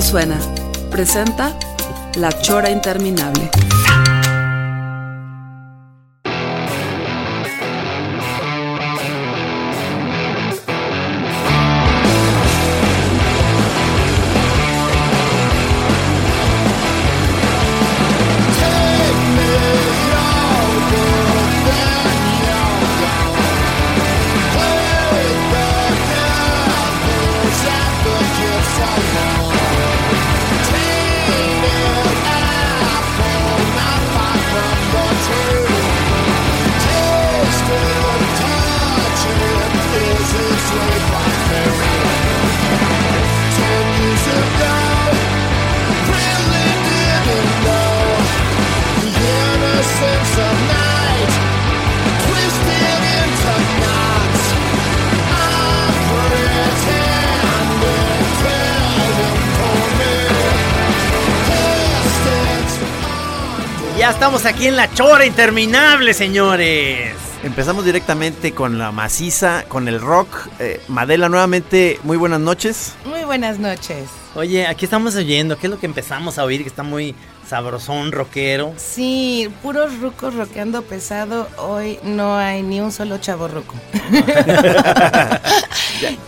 Suena, presenta La Chora Interminable. Estamos aquí en la chora interminable, señores. Empezamos directamente con la maciza, con el rock. Eh, Madela, nuevamente, muy buenas noches. Muy buenas noches. Oye, aquí estamos oyendo, ¿qué es lo que empezamos a oír? Que está muy sabrosón, rockero. Sí, puros rucos rockeando pesado. Hoy no hay ni un solo chavo ruco.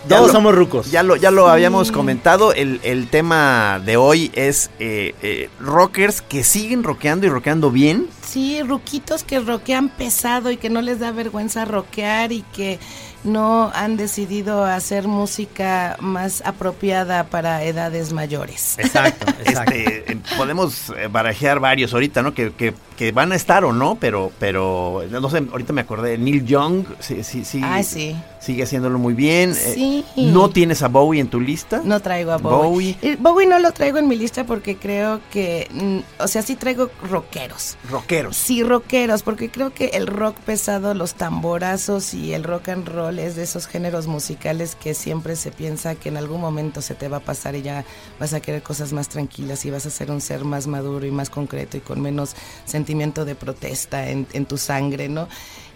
Todos lo- somos rucos. Ya lo, ya lo habíamos comentado. El, el tema de hoy es eh, eh, rockers que siguen rockeando y rockeando bien. Sí, ruquitos que rockean pesado y que no les da vergüenza rockear y que no han decidido hacer música más apropiada para edades mayores. Exacto, exacto. Este, eh, podemos eh, barajear varios ahorita, ¿no? Que, que- que van a estar o no, pero, pero no sé, ahorita me acordé. Neil Young sí, sí, sí, Ay, sí. Sigue haciéndolo muy bien. Eh. ¿No tienes a Bowie en tu lista? No traigo a Bowie. Bowie. Eh, Bowie no lo traigo en mi lista porque creo que, mm, o sea, sí traigo rockeros. Rockeros. Sí, rockeros, porque creo que el rock pesado, los tamborazos y el rock and roll es de esos géneros musicales que siempre se piensa que en algún momento se te va a pasar y ya vas a querer cosas más tranquilas y vas a ser un ser más maduro y más concreto y con menos sentimiento de protesta en, en tu sangre, ¿no?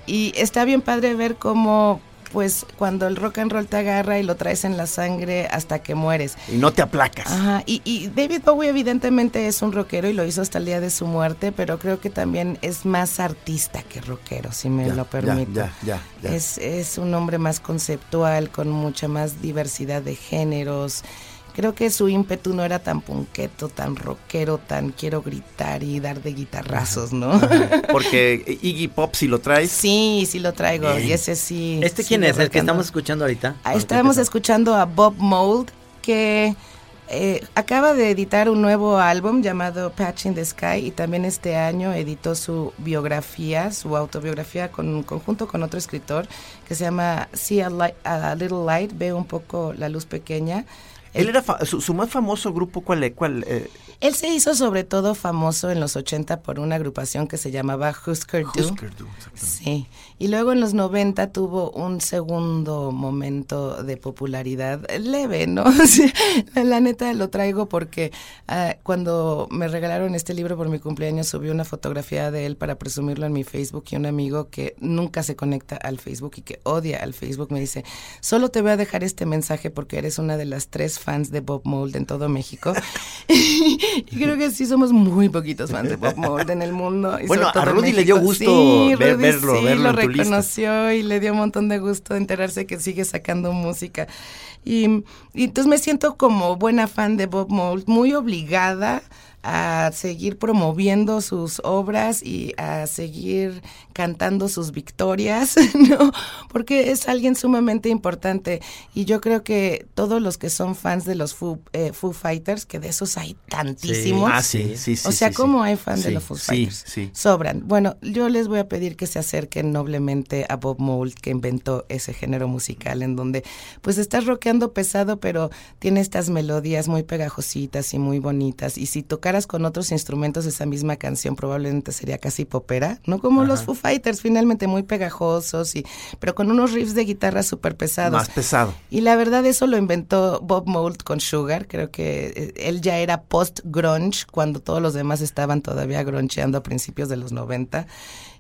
Y está bien padre ver cómo, pues, cuando el rock and roll te agarra y lo traes en la sangre hasta que mueres. Y no te aplacas. Ajá, y, y David Bowie evidentemente es un rockero y lo hizo hasta el día de su muerte, pero creo que también es más artista que rockero, si me Ya, lo ya, permite. ya, ya, ya. Es, es un hombre más conceptual, con mucha más diversidad de géneros. Creo que su ímpetu no era tan punqueto, tan rockero, tan quiero gritar y dar de guitarrazos, ¿no? Porque Iggy Pop, si lo traes. sí, sí lo traigo, Bien. y ese sí. ¿Este sí quién es? ¿El que estamos escuchando ahorita? Ah, Estábamos escuchando a Bob Mould, que eh, acaba de editar un nuevo álbum llamado Patch in the Sky y también este año editó su biografía, su autobiografía con conjunto con otro escritor que se llama See a, Light- a Little Light, ve un poco la luz pequeña. Él era fa- su, su más famoso grupo, ¿cuál? cuál eh, Él se hizo sobre todo famoso en los 80 por una agrupación que se llamaba Husker Du. Husker Du. Sí, y luego en los 90 tuvo un segundo momento de popularidad leve, ¿no? Sí, la neta lo traigo porque ah, cuando me regalaron este libro por mi cumpleaños subí una fotografía de él para presumirlo en mi Facebook y un amigo que nunca se conecta al Facebook y que odia al Facebook me dice, solo te voy a dejar este mensaje porque eres una de las tres fans de Bob Mould en todo México. y creo que sí somos muy poquitos fans de Bob Mould en el mundo. y Bueno, a Rudy le dio gusto Sí, ver- Rudy verlo- sí, verlo lo en tu lista. reconoció y le dio un montón de gusto enterarse que sigue sacando música. Y, y entonces me siento como buena fan de Bob Mould, muy obligada a seguir promoviendo sus obras y a seguir cantando sus victorias, ¿no? Porque es alguien sumamente importante y yo creo que todos los que son fans de los Foo, eh, Foo Fighters, que de esos hay tantísimos. Ah, sí, sí, sí. o sea, sí, ¿cómo hay fan de los Foo Fighters? sí. Sobran. Bueno, yo les voy a pedir que se acerquen noblemente a Bob Mould, que inventó ese género musical en donde pues estás rockeando pesado, pero tiene estas melodías muy pegajositas y muy bonitas. Y si tocaras con otros instrumentos esa misma canción, probablemente sería casi popera, no como los Foo Fighters, finalmente muy pegajosos, y, pero con unos riffs de guitarra súper pesados. Más pesado. Y la verdad eso lo inventó Bob Mould con Sugar. Creo que eh, él ya era post-grunge cuando todos los demás estaban todavía gruncheando a principios de los 90.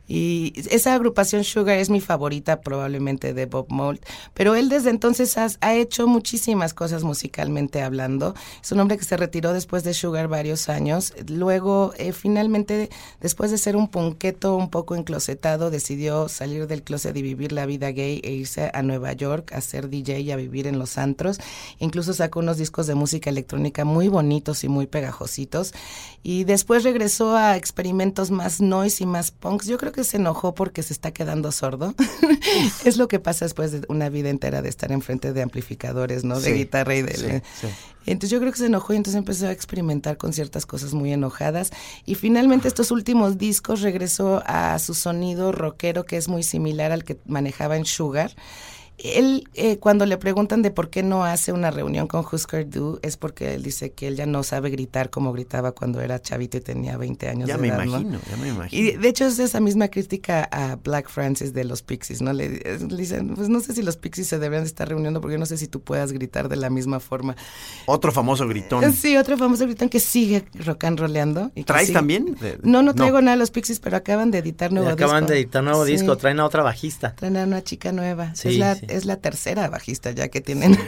Y esa agrupación Sugar es mi favorita probablemente de Bob Mould, pero él desde entonces has- ha, hecho muchísimas cosas musicalmente hablando. Es un hombre que se retiró después de Sugar varios años. Luego, eh, finalmente, después de ser un punqueto un poco enclosetado, decidió salir del closet y vivir la vida gay e irse a Nueva York a ser DJ y a vivir en los antros. Incluso sacó unos discos de música electrónica muy bonitos y muy pegajositos. Y después regresó a experimentos más noise y más punks. Yo creo que se enojó porque se está quedando sordo. es lo que pasa después de una vida entera de estar enfrente de amplificadores, ¿no? De Sí, guitarra y de... sí, sí. Entonces yo creo que se enojó y entonces empezó a experimentar con ciertas cosas muy enojadas. Y finalmente estos últimos discos regresó a su sonido rockero que es muy similar al que manejaba en Sugar. Él, eh, cuando le preguntan de por qué no hace una reunión con Husker Du, es porque él dice que él ya no sabe gritar como gritaba cuando era chavito y tenía 20 años Ya de me edad, ¿no? imagino, ya me imagino. Y de hecho es esa misma crítica a Black Francis de los Pixies, ¿no? Le, le dicen, pues no sé si los Pixies se deberían de estar reuniendo porque yo no sé si tú puedas gritar de la misma forma. Otro famoso gritón. Sí, otro famoso gritón que sigue rock and rolleando. y ¿Traes sigue- también? No, no traigo nada de los Pixies, pero acaban de editar nuevo acaban disco. de editar nuevo Sí, disco, traen a otra bajista. Traen a una chica nueva. Sí, es, la, sí. Es la tercera bajista ya que tienen.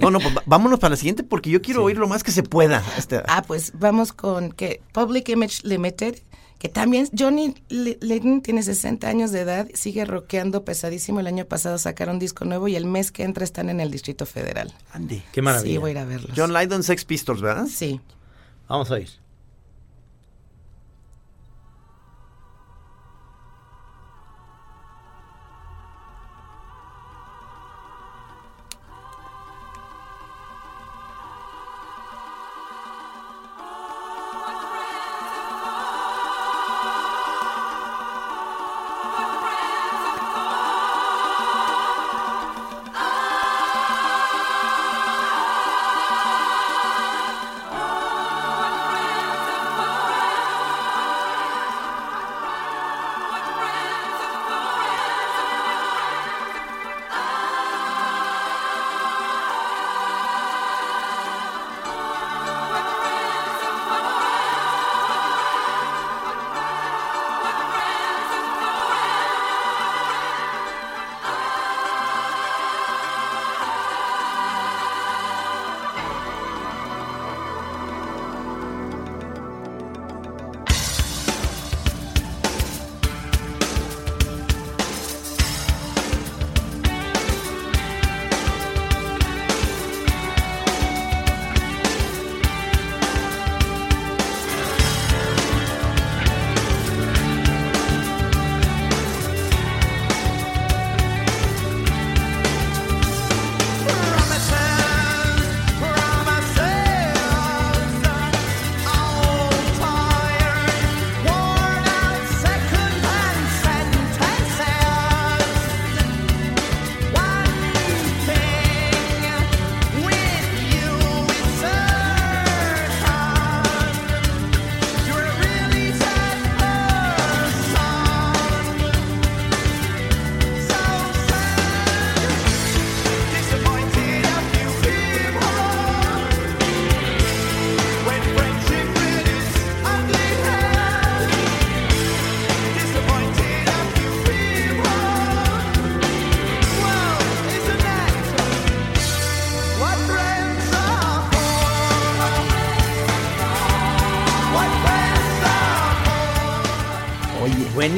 No, no, pues vámonos para la siguiente porque yo quiero oír lo más que se pueda. Este- ah, pues vamos con que Public Image Limited, que también Johnny Le- Layton tiene 60 años de edad, sigue rockeando pesadísimo. El año pasado sacaron disco nuevo y el mes que entra están en el Distrito Federal. Andy. Qué maravilla. Sí, voy a ir a verlos. John Lydon, Sex Pistols, ¿verdad? Sí. Vamos a oír.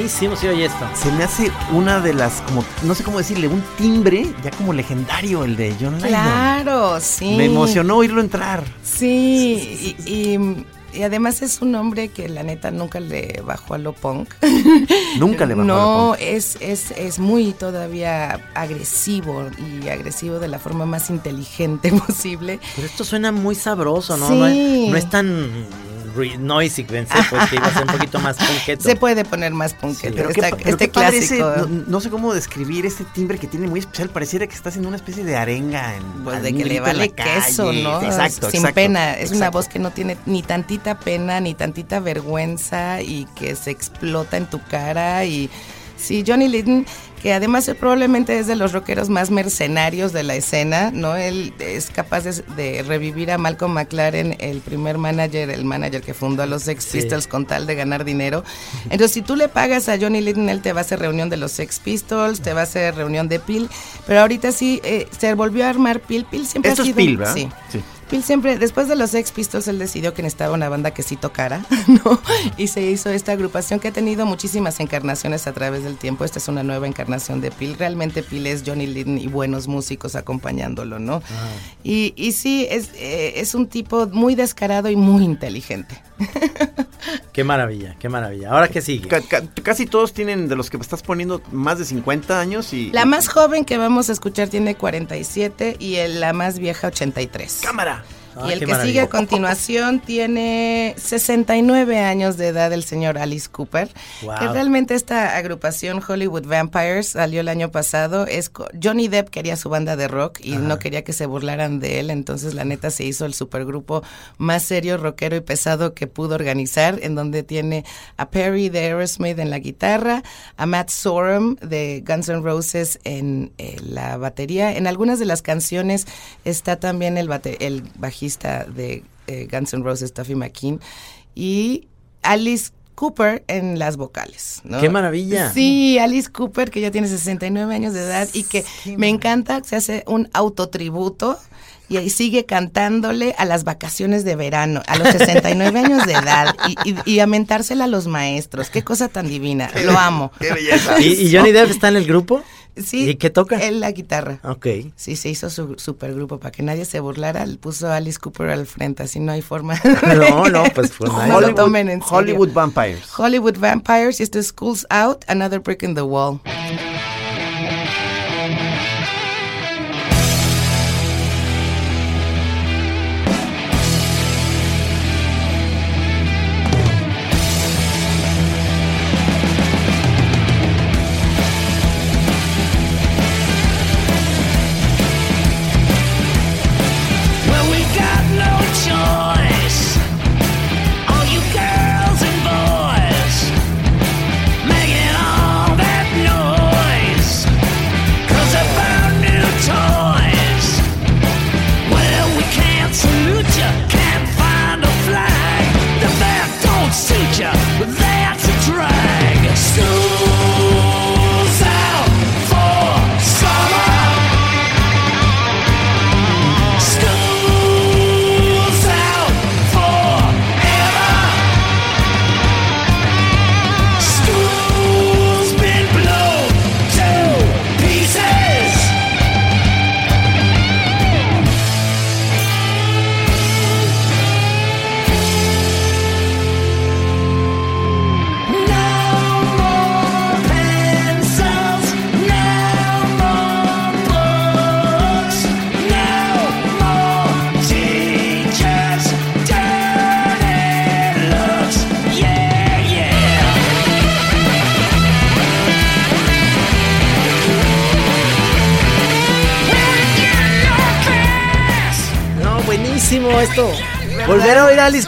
Buenísimo si oye esto. se me hace una de las, como, no sé cómo decirle, un timbre ya como legendario el de John Lydon. Claro, sí. Me emocionó oírlo entrar. Sí, y, y y además es un hombre que la neta nunca le bajó a lo punk. Nunca le bajó no, a lo punk. es, es, es muy todavía agresivo y agresivo de la forma más inteligente posible. Pero esto suena muy sabroso, ¿no? Sí. No, es, no es tan noisy, pensé, pues que iba a ser un poquito más punketo. Se puede poner más punkete. Pero Esta- este qué clásico. no, no sé cómo describir este timbre que tiene muy especial. Pareciera que está haciendo una especie de arenga. En, Pues de que le vale calle. queso, ¿no? Exacto, Sin exacto, pena. Es una voz que no tiene ni tantita pena, ni tantita vergüenza y que se explota en tu cara. Y sí, Johnny Lydon, que además él probablemente es de los rockeros más mercenarios de la escena, ¿no? Él es capaz de, de revivir a Malcolm McLaren, el primer manager, el manager que fundó a los Sex Sí. Pistols con tal de ganar dinero. Entonces, si tú le pagas a Johnny Lydon, él te va a hacer reunión de los Sex Pistols, te va a hacer reunión de Peel, pero ahorita sí eh, se volvió a armar Peel. Peel siempre Esto ha es sido... Peel, ¿verdad? Sí. Sí. Phil siempre, después de los Sex Pistols, él decidió que necesitaba una banda que sí tocara, ¿no? Y se hizo esta agrupación que ha tenido muchísimas encarnaciones a través del tiempo. Esta es una nueva encarnación de Phil. Realmente Phil es Johnny Lydon y buenos músicos acompañándolo, ¿no? Y, y sí, es, eh, es un tipo muy descarado y muy inteligente. Qué maravilla, qué maravilla. Ahora qué sigue. Ca- ca- casi todos tienen, de los que me estás poniendo, más de 50 años y... La más joven que vamos a escuchar tiene 47 y el- la más vieja 83. ¡Cámara! Ah, y el que maravilla. sigue a continuación tiene 69 años de edad, el señor Alice Cooper. Wow. Que realmente esta agrupación Hollywood Vampires salió el año pasado. Es Johnny Depp quería su banda de rock y no quería que se burlaran de él. Entonces, la neta, se hizo el supergrupo más serio, rockero y pesado que pudo organizar, en donde tiene a Perry de Aerosmith en la guitarra, a Matt Sorum de Guns N' Roses en eh, la batería. En algunas de las canciones está también el, bate- el bajista de eh, Guns N' Roses, Tuffy McKean, y Alice Cooper en las vocales. ¿no? ¡Qué maravilla! Sí, Alice Cooper, que ya tiene 69 años de edad y que Qué me encanta, se hace un autotributo y ahí sigue cantándole a las vacaciones de verano, a los 69 años de edad y, y, y a mentársela a los maestros. Qué cosa tan divina, lo amo. ¡Qué belleza! ¿Y, y Johnny Depp está en el grupo? Sí, ¿Y qué toca? Él la guitarra. Ok. Sí, se hizo su supergrupo para que nadie se burlara, le puso a Alice Cooper al frente, así no hay forma. No, no, pues fue No lo tomen en serio. Hollywood Vampires. Hollywood Vampires y esto es Schools Out, Another Brick in the Wall.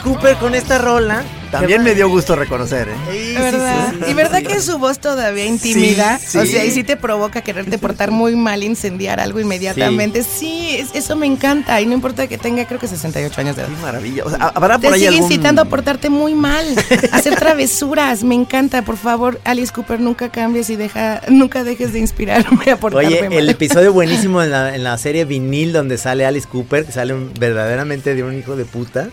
Cooper con esta rola. También me dio gusto reconocer, ¿eh? Sí, sí, ¿Verdad? sí, sí, y verdad sí. que su voz todavía intimida. Sí, O sea, y sí te provoca quererte portar muy mal, incendiar algo inmediatamente. Sí, es- eso me encanta. Y no importa que tenga, creo que 68 años de edad. ¡Qué maravilla! O sea, ¿habrá Te ahí sigue algún... incitando a portarte muy mal, a hacer travesuras. Me encanta, por favor, Alice Cooper, nunca cambies y deja, nunca dejes de inspirarme a portarme Oye, mal. el episodio buenísimo en la, en la serie Vinil donde sale Alice Cooper, que sale un- verdaderamente de un hijo de puta,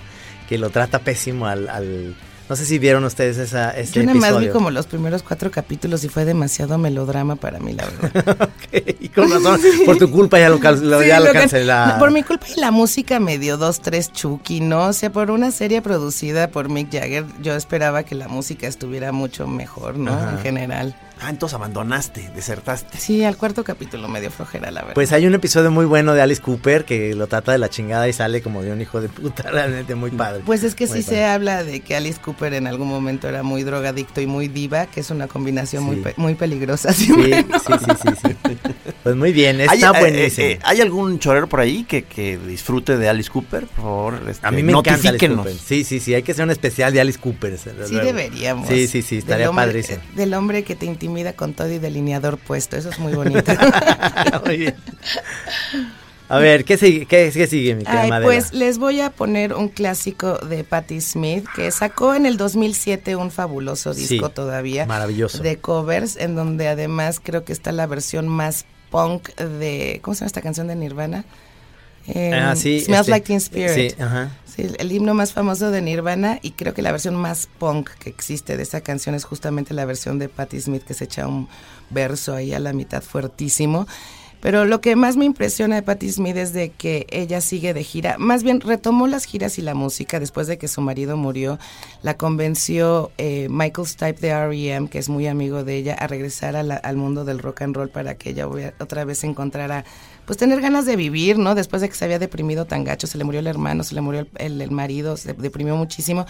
que lo trata pésimo al, al, No sé si vieron ustedes esa, ese Yo nada más vi episodio. como los primeros cuatro capítulos y fue demasiado melodrama para mí, la verdad. Ok, y con razón, por tu culpa ya lo, lo- Sí, ya lo lo can- cancelaron. Por mi culpa y la música me dio dos, tres Chucky, ¿no? O sea, por una serie producida por Mick Jagger, yo esperaba que la música estuviera mucho mejor, ¿no? Ajá. En general. Ah, entonces abandonaste, desertaste. Sí, al cuarto capítulo me dio flojera, la verdad. Pues hay un episodio muy bueno de Alice Cooper que lo trata de la chingada y sale como de un hijo de puta, realmente muy padre. Pues es que Muy sí padre. se habla de que Alice Cooper en algún momento era muy drogadicto y muy diva, que es una combinación muy, Sí. pe- muy peligrosa. Sí, sí, sí, sí, sí. Pues muy bien, está ¿Hay, eh, buenísimo. eh, eh, ¿Hay algún chorero por ahí que, que disfrute de Alice Cooper? Por favor, este, a mí me encanta Alice. Cooper. Sí, sí, sí, hay que hacer un especial de Alice Cooper. Sí luego. deberíamos. Sí, sí, sí, Del estaría hombre- padrísimo. Del hombre que te intimida con todo y delineador puesto, eso es muy bonito. muy bien. A ver, ¿qué sigue, qué, qué sigue mi querida Ay, pues les voy a poner un clásico de Patti Smith que sacó en el 2007 un fabuloso disco Sí, todavía maravilloso. de covers en donde además creo que está la versión más punk de ¿cómo se llama esta canción de Nirvana? Eh, Ah, sí, Smells este, Like Teen Spirit. Sí, ajá. Sí, el himno más famoso de Nirvana y creo que la versión más punk que existe de esa canción es justamente la versión de Patti Smith que se echa un verso ahí a la mitad fuertísimo. Pero lo que más me impresiona de Patti Smith es de que ella sigue de gira, más bien retomó las giras y la música después de que su marido murió, la convenció eh, Michael Stipe de R.E.M., que es muy amigo de ella, a regresar al mundo del rock and roll para que ella otra vez encontrara, pues tener ganas de vivir, ¿no? Después de que se había deprimido tan gacho, se le murió el hermano, se le murió el, el- el marido, se deprimió muchísimo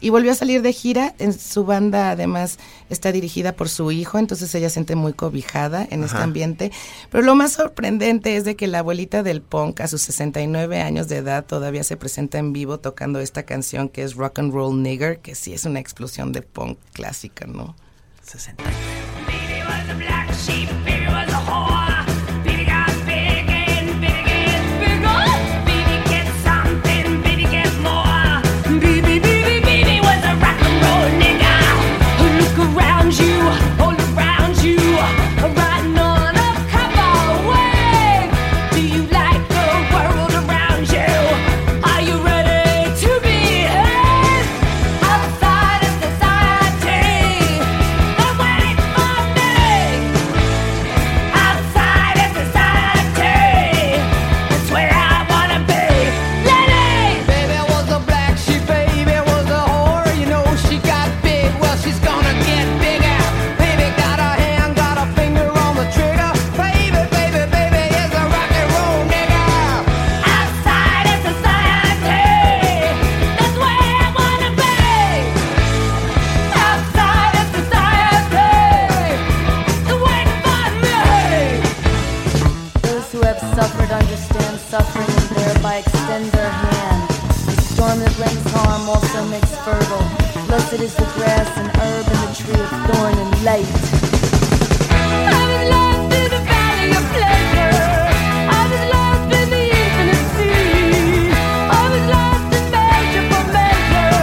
y volvió a salir de gira. En su banda además está dirigida por su hijo, entonces ella se siente muy cobijada en este ambiente. Pero lo más sorprendente es de que la abuelita del punk a sus 69 años de edad todavía se presenta en vivo tocando esta canción que es Rock and Roll Nigger, que sí es una explosión de punk clásica, ¿no? 60. Blessed is the grass and herb and the tree of thorn and light. I was lost in the valley of pleasure. I was lost in the infinite sea. I was lost in measure for measure.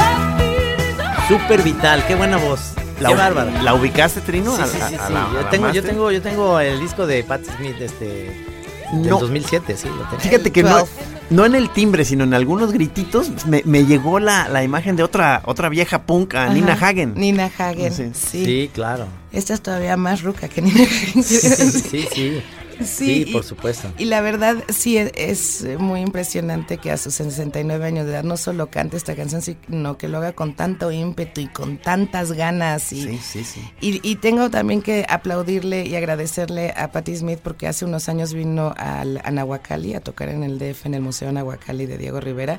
Lost in his Súper vital, qué buena voz. ¿La, qué bárbara. ¿La ubicaste, Trino? Sí, sí, a- sí, a la- Yo tengo, yo tengo, yo tengo el disco de Patti Smith, este, del No. 2007, sí, lo tengo. Fíjate que no, 12. no en el timbre, sino en algunos grititos me, me llegó la, la imagen de otra otra vieja punk, a Nina Hagen. Nina Hagen, Sí. sí. Sí, claro. Esta es todavía más ruca que Nina Hagen. Sí, sí, sí, sí. Sí, Sí, y- por supuesto. Y la verdad, sí, es, es muy impresionante que a sus 69 años de edad no solo cante esta canción, sino que lo haga con tanto ímpetu y con tantas ganas. Y, Sí, sí, sí. y, y tengo también que aplaudirle y agradecerle a Patti Smith porque hace unos años vino al, a Nahuacali a tocar en el DF, en el Museo Nahuacali de Diego Rivera.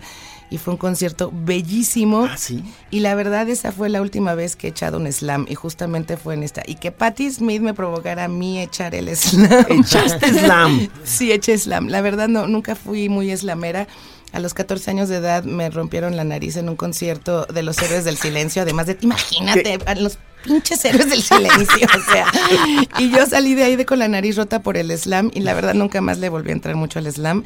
Y fue un concierto bellísimo. Ah, sí. Y la verdad, esa fue la última vez que he echado un slam. Y justamente fue en esta. Y que Patti Smith me provocara a mí echar el slam. ¿Echaste slam? sí, eché slam. La verdad, no, nunca fui muy slamera. A los 14 años de edad me rompieron la nariz en un concierto de los héroes del silencio. Además de, imagínate, a los pinches héroes del silencio. o sea, y yo salí de ahí de con la nariz rota por el slam. Y la verdad, nunca más le volví a entrar mucho al slam.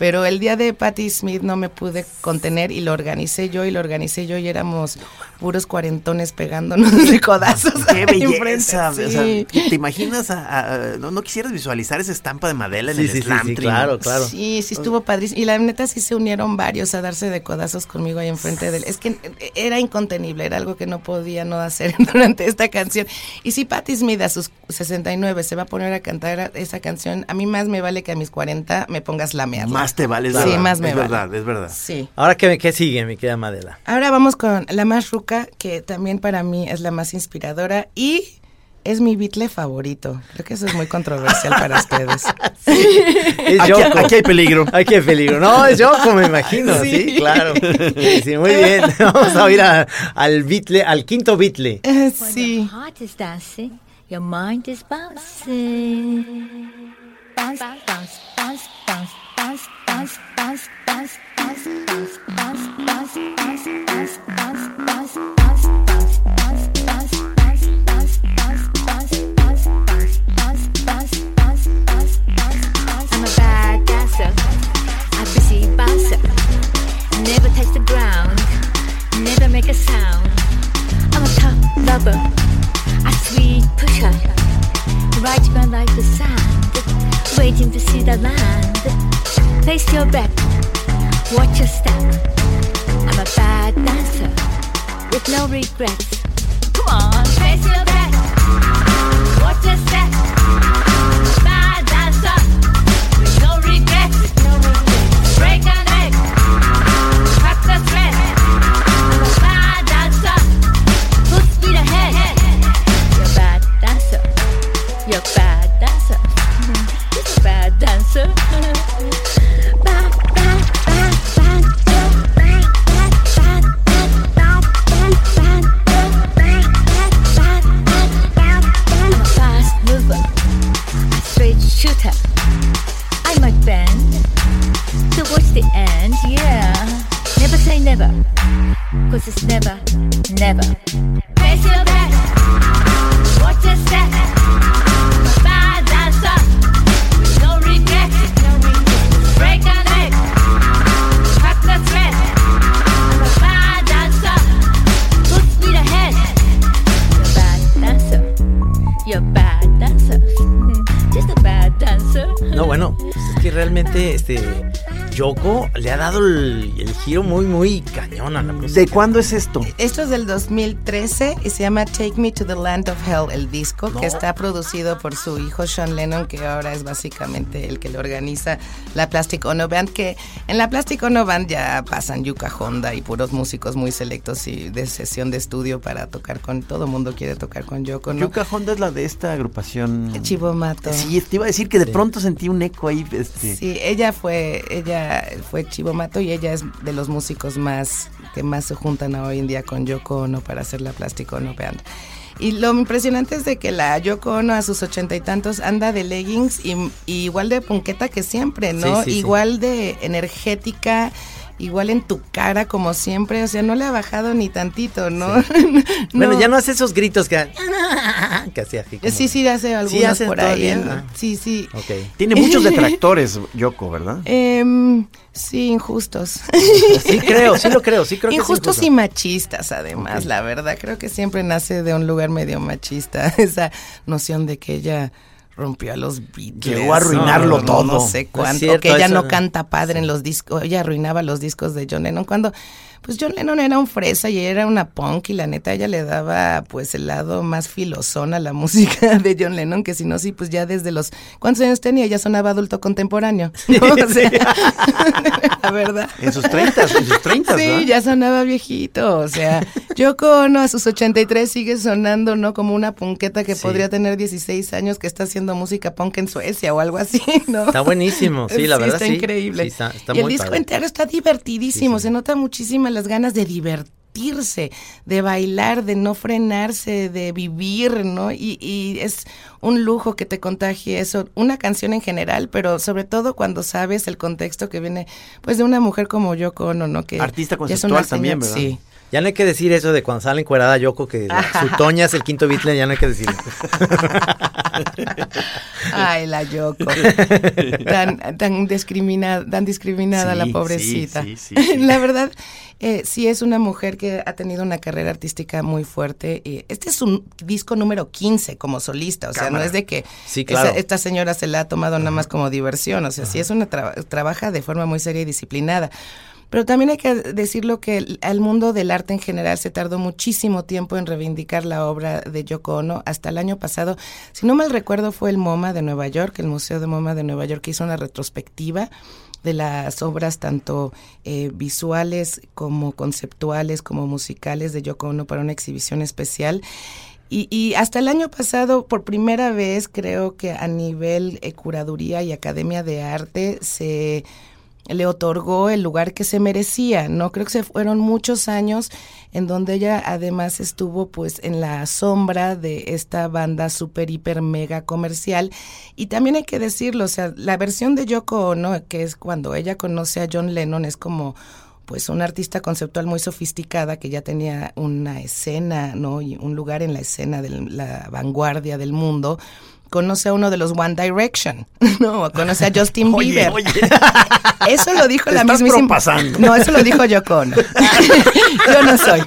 Pero el día de Patti Smith no me pude contener y lo organicé yo y lo organicé yo y éramos puros cuarentones pegándonos de codazos. Qué belleza. enfrente, o sea, sí. ¿Te imaginas? a- a- no, no quisieras visualizar esa estampa de Madela en Sí, el sí, sí, slam sí, claro, claro. Sí, sí estuvo padrísimo. Y la neta sí se unieron varios a darse de codazos conmigo ahí enfrente de él. Es que era incontenible, era algo que no podía no hacer durante esta canción. Y si Patti Smith a sus 69 se va a poner a cantar esa canción, a mí más me vale que a mis 40 me pongas lamearla. Más te vale, es Sí, verdad. más me es vale. verdad, es verdad. Sí. Ahora, ¿qué, qué sigue, mi querida Madela? Ahora vamos con la más ruca, que también para mí es la más inspiradora y es mi Beatle favorito. Creo que eso es muy controversial para ustedes. Es Aquí, Yoko. aquí hay peligro. Aquí hay peligro. No, es Yoko, me imagino. Sí, Sí. claro. Sí, sí, muy bien. Vamos a oír a- al Beatle, al quinto Beatle. Eh, sí. your heart is dancing, your mind is bouncing. Bounce, le ha dado el, el giro muy, muy cañón a la música. ¿De cuándo es esto? Esto es del 2013 y se llama Take Me to the Land of Hell, el disco, que está producido por su hijo Sean Lennon, que ahora es básicamente el que le organiza la Plastic Ono Band, que en la Plastic Ono Band ya pasan Yuka Honda y puros músicos muy selectos y de sesión de estudio para tocar con, todo mundo quiere tocar con Yoko, ¿no? Yuka Honda es la de esta agrupación. Chivo Mato. Sí, te iba a decir que de pronto sentí un eco ahí. Este. Sí, ella fue, ella fue Chivo Mato y ella es de los músicos más que más se juntan hoy en día con Yoko Ono para hacer la Plastic Ono Band. Y lo impresionante es de que la Yoko Ono a sus ochenta y tantos anda de leggings y, y igual de punqueta que siempre, ¿no? Sí, sí, sí. igual de energética, igual en tu cara como siempre, o sea, no le ha bajado ni tantito, ¿no? Bueno, No. ya no hace esos gritos que, que hacía así. como- Sí, sí, hace algunos hace por ahí. ¿eh? Ah. Sí, sí. Ok. Tiene muchos detractores, Yoko, ¿verdad? Em, sí, injustos. Sí creo, sí lo creo, sí creo que es Injustos injusto. y machistas, además, la verdad. Creo que siempre nace de un lugar medio machista esa noción de que ella rompió a los Beatles. Llegó a arruinarlo no, todo. No No sé es cuánto. cierto, que ella eso no. canta padre en los discos. Ella arruinaba los discos de John Lennon cuando... Pues John Lennon era un fresa y ella era una punk y la neta ella le daba pues el lado más filosón a la música de John Lennon que si no, sí, pues ya desde los... ¿Cuántos años tenía? Ya sonaba adulto contemporáneo. ¿no? O sea, la verdad. En sus 30, en sus 30, Sí, ya sonaba viejito, o sea, Yoko Ono a sus 83 sigue sonando, ¿no? Como una punqueta que Sí. podría tener 16 años que está haciendo música punk en Suecia o algo así, ¿no? Está buenísimo, sí, la verdad está sí. increíble. Sí, está- está y el disco padre. entero está divertidísimo, Sí, sí. se nota las ganas de divertirse, de bailar, de no frenarse, de vivir, ¿no? Y, y es un lujo que te contagie eso, una canción en general, pero sobre todo cuando sabes el contexto que viene, pues, de una mujer como Yoko Ono, ¿no? Que Artista ya es una conceptual también, ¿verdad? Sí. Ya no hay que decir eso de cuando sale encuerada Yoko que su Toña es el quinto Beatle, ya no hay que decirlo. Ay, la Yoko. Tan, tan discriminada, tan discriminada Sí, la pobrecita. sí, sí, sí. La verdad, eh, sí es una mujer que ha tenido una carrera artística muy fuerte. Y este es un disco número 15 como solista. O sea, Cámara. no es de que Sí, claro. esa- esta señora se la ha tomado nada más como diversión. O sea, sí es una tra- trabaja de forma muy seria y disciplinada. Pero también hay que decirlo que el- al mundo del arte en general se tardó muchísimo tiempo en reivindicar la obra de Yoko Ono. Hasta el año pasado, si no mal recuerdo, fue el MoMA de Nueva York, el Museo de MoMA de Nueva York, que hizo una retrospectiva de las obras tanto eh, visuales como conceptuales como musicales de Yoko Ono para una exhibición especial. Y, y hasta el año pasado, por primera vez, creo que a nivel eh, curaduría y academia de arte se le otorgó el lugar que se merecía, ¿no? Creo que se fueron muchos años en donde ella además estuvo pues en la sombra de esta banda super, hiper, mega comercial. Y también hay que decirlo, o sea, la versión de Yoko Ono, que es cuando ella conoce a John Lennon, es como pues una artista conceptual muy sofisticada que ya tenía una escena, ¿no? Y un lugar en la escena de la vanguardia del mundo. Conoce a uno de los One Direction, ¿no? Conoce a Justin Oye, Bieber. oye. Eso lo dijo Te la estás mismísima. propasando. No, eso lo dijo Yoko Ono. Yo no soy.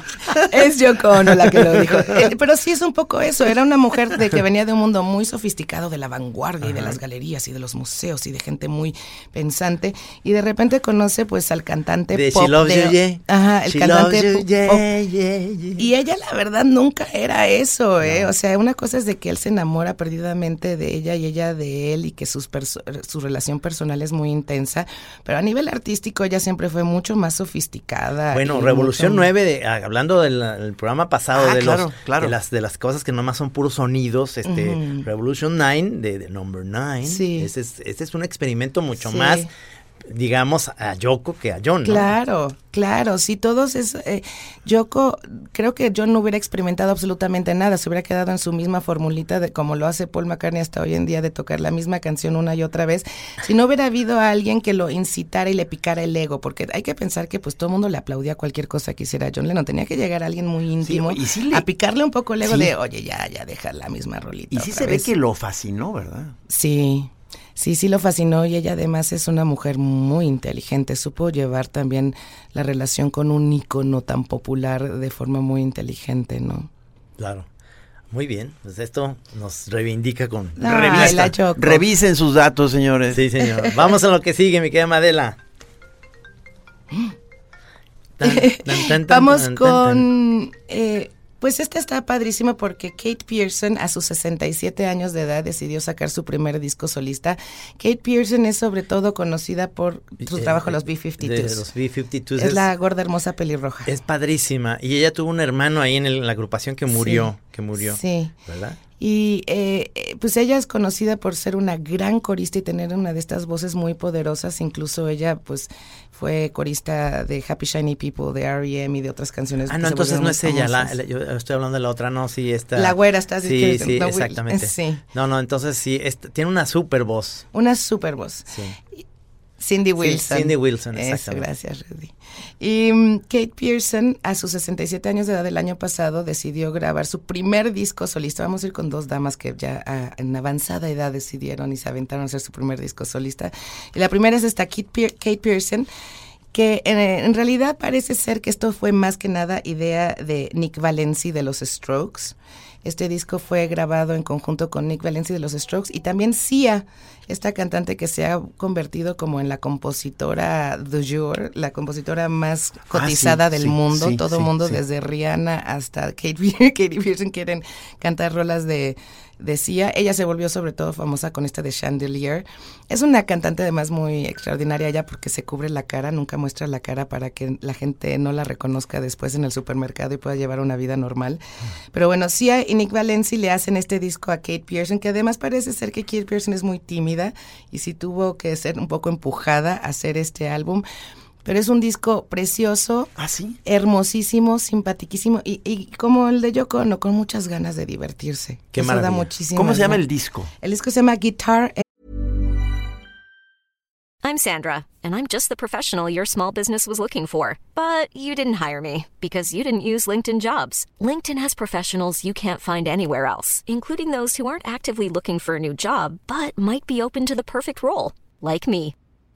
Es Yoko Ono la que lo dijo. Eh, pero sí es un poco eso. Era una mujer de que venía de un mundo muy sofisticado de la vanguardia y de las galerías y de los museos y de gente muy pensante. Y de repente conoce pues al cantante De pop. She Loves de- You, yeah. Ajá, el She cantante loves you, pop- yeah, pop yeah, yeah. y ella, la verdad, nunca era eso, ¿eh? O sea, una cosa es de que él se enamora perdidamente de ella y ella de él y que sus su relación personal es muy intensa, pero a nivel artístico ella siempre fue mucho más sofisticada. Bueno, Revolución mucho- 9, de, ah, hablando del del programa pasado Ah, de, claro, los, claro. de, las, de las cosas que nomás son puros sonidos, este Ujú. Revolution 9, de, de Number 9, Sí. ese, es, ese es un experimento mucho Sí. más, digamos, a Yoko que a John, ¿no? Claro, claro, sí, todos es... Eh, Yoko, creo que John no hubiera experimentado absolutamente nada, se hubiera quedado en su misma formulita de como lo hace Paul McCartney hasta hoy en día de tocar la misma canción una y otra vez, si no hubiera habido a alguien que lo incitara y le picara el ego, porque hay que pensar que pues todo el mundo le aplaudía cualquier cosa que hiciera John Lennon, tenía que llegar alguien muy íntimo y sí le- a picarle un poco el ego Sí. de, oye, ya, ya deja la misma rolita. Y sí se ve vez". que lo fascinó, ¿verdad? Sí, sí, sí lo fascinó y ella además es una mujer muy inteligente. Supo llevar también la relación con un ícono tan popular de forma muy inteligente, ¿no? Claro. Muy bien, pues esto nos reivindica con... Ay, la. Revisen sus datos, señores. Sí, señor. Vamos a lo que sigue, mi querida Madela. Tan, tan, tan, tan, Vamos tan, tan, tan. con... eh, pues esta está padrísima porque Kate Pearson a sus 67 años de edad decidió sacar su primer disco solista. Kate Pearson es sobre todo conocida por su Eh, trabajo los De B-52s. los B-52s. Es la gorda hermosa pelirroja. Es padrísima. Y ella tuvo un hermano ahí en, el- en la agrupación que murió. Que murió. Sí. ¿Verdad? Y eh, eh, pues ella es conocida por ser una gran corista y tener una de estas voces muy poderosas. Incluso ella pues fue corista de Happy Shiny People, de R.E.M. y de otras canciones. Ah, no, entonces no es ella. La, yo estoy hablando de la otra, no, sí, está. La güera, estás Sí, sí, no, exactamente. sí. No, no, entonces sí, esta- tiene una super voz. Una super voz. Sí. Cindy Wilson. Cindy Wilson, Eso, exactamente. gracias, Rudy. Y mm, Kate Pearson, a sus 67 años de edad del año pasado, decidió grabar su primer disco solista. Vamos a ir con dos damas que ya ah, en avanzada edad decidieron y se aventaron a hacer su primer disco solista. Y la primera es esta Kate, Pear- Kate Pearson, que eh, en realidad parece ser que esto fue más que nada idea de Nick Valenci de los Strokes. Este disco fue grabado en conjunto con Nick Valenci de los Strokes y también Sia, esta cantante que se ha convertido como en la compositora du jour, la compositora más cotizada del sí, mundo. sí, Todo el mundo, desde Rihanna hasta Kate, Katy Pearson, quieren cantar rolas de, de Sia. Ella se volvió sobre todo famosa con esta de Chandelier. Es una cantante además muy extraordinaria ya porque se cubre la cara, nunca muestra la cara para que la gente no la reconozca después en el supermercado y pueda llevar una vida normal. Pero bueno, Sia y Nick Valenci le hacen este disco a Kate Pearson, que además parece ser que Kate Pearson es muy tímida y sí tuvo que ser un poco empujada a hacer este álbum. Pero es un disco precioso, ¿Ah, sí? hermosísimo, simpatiquísimo y, y como el de Yoko Ono, con muchas ganas de divertirse. Qué Eso da maravilla. muchísimas ¿Cómo se llama el disco? El disco se llama Guitar I'm Sandra, and I'm just the professional your small business was looking for. But you didn't hire me because you didn't use LinkedIn jobs. LinkedIn has professionals you can't find anywhere else, including those who aren't actively looking for a new job but might be open to the perfect role, like me.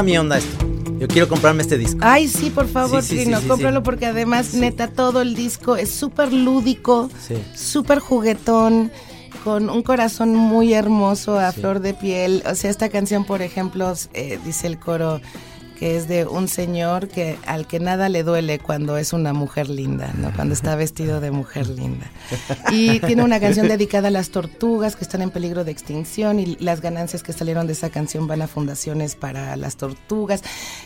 Toda mi onda esto. Yo quiero comprarme este disco. Ay, sí, por favor, Sí, sí, Trino, sí, cómpralo porque además, neta, todo el disco es súper lúdico, súper juguetón, con un corazón muy hermoso a flor de piel. O sea, esta canción, por ejemplo, eh, dice el coro que es de un señor que al que nada le duele cuando es una mujer linda, ¿no? Cuando está vestido de mujer linda. Y tiene una canción dedicada a las tortugas que están en peligro de extinción y las ganancias que salieron de esa canción van a fundaciones para las tortugas.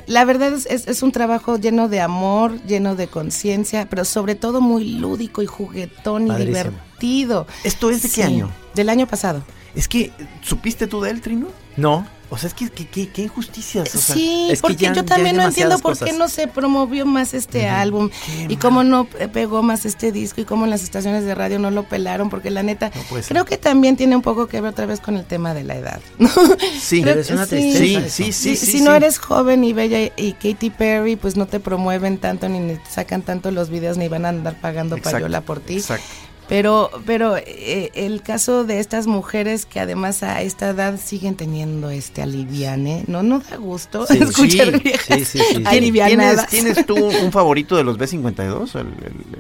La verdad es, es, es un trabajo lleno de amor, lleno de conciencia, pero sobre todo muy lúdico y juguetón y divertido. ¿Esto es de qué Sí, año? Del año pasado. Es que, ¿supiste tú de él, Trino? No. O sea, es que, que- que- qué injusticias. o sea, Sí, es que porque ya- yo también no entiendo por qué no se promovió más este álbum y cómo no pegó más este disco y cómo en las estaciones de radio no lo pelaron, porque la neta, creo que también tiene un poco que ver otra vez con el tema de la edad. Sí, Creo es una sí. tristeza Sí, sí, sí, si no eres joven y bella y, y Katy Perry, pues no te promueven tanto ni te sacan tanto los videos ni van a andar pagando Exacto, payola por ti. Exacto. Pero, pero eh, el caso de estas mujeres que además a esta edad siguen teniendo este aliviane, no, no da gusto Sí, escuchar sí, viejas sí, sí, sí. ¿Tienes, alivianadas. ¿Tienes tú un favorito de los B52? El, el-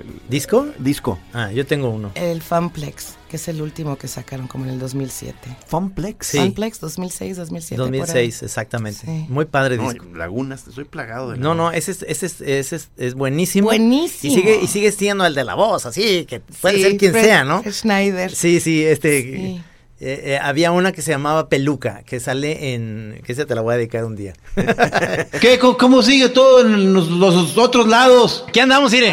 el ¿Disco? disco. Ah, yo tengo uno. El Funplex, que es el último que sacaron como en el 2007. Funplex. Sí. Funplex 2006, 2007. por ahí. 2006, exactamente. Sí. Muy padre No, disco. Lagunas, estoy plagado de No, no, ese es, ese es, ese es, es buenísimo. Buenísimo. Y sigue, y sigue siendo el de la voz, así, que puede Sí, ser quien Fred- sea, ¿no? Schneider. Sí, sí, este. Sí. eh, eh, había una que se llamaba Peluca, que sale en. que esa te la voy a dedicar un día. ¿Qué? ¿Cómo, cómo sigue todo en los, los otros lados? ¿Qué andamos, Ire?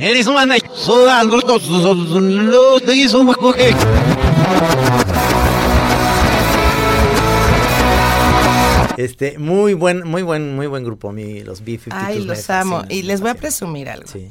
Eres un man. Este, muy buen, muy buen, muy buen grupo, a mí, los B-52. Ay, los amo. Y les voy a presumir algo. Sí.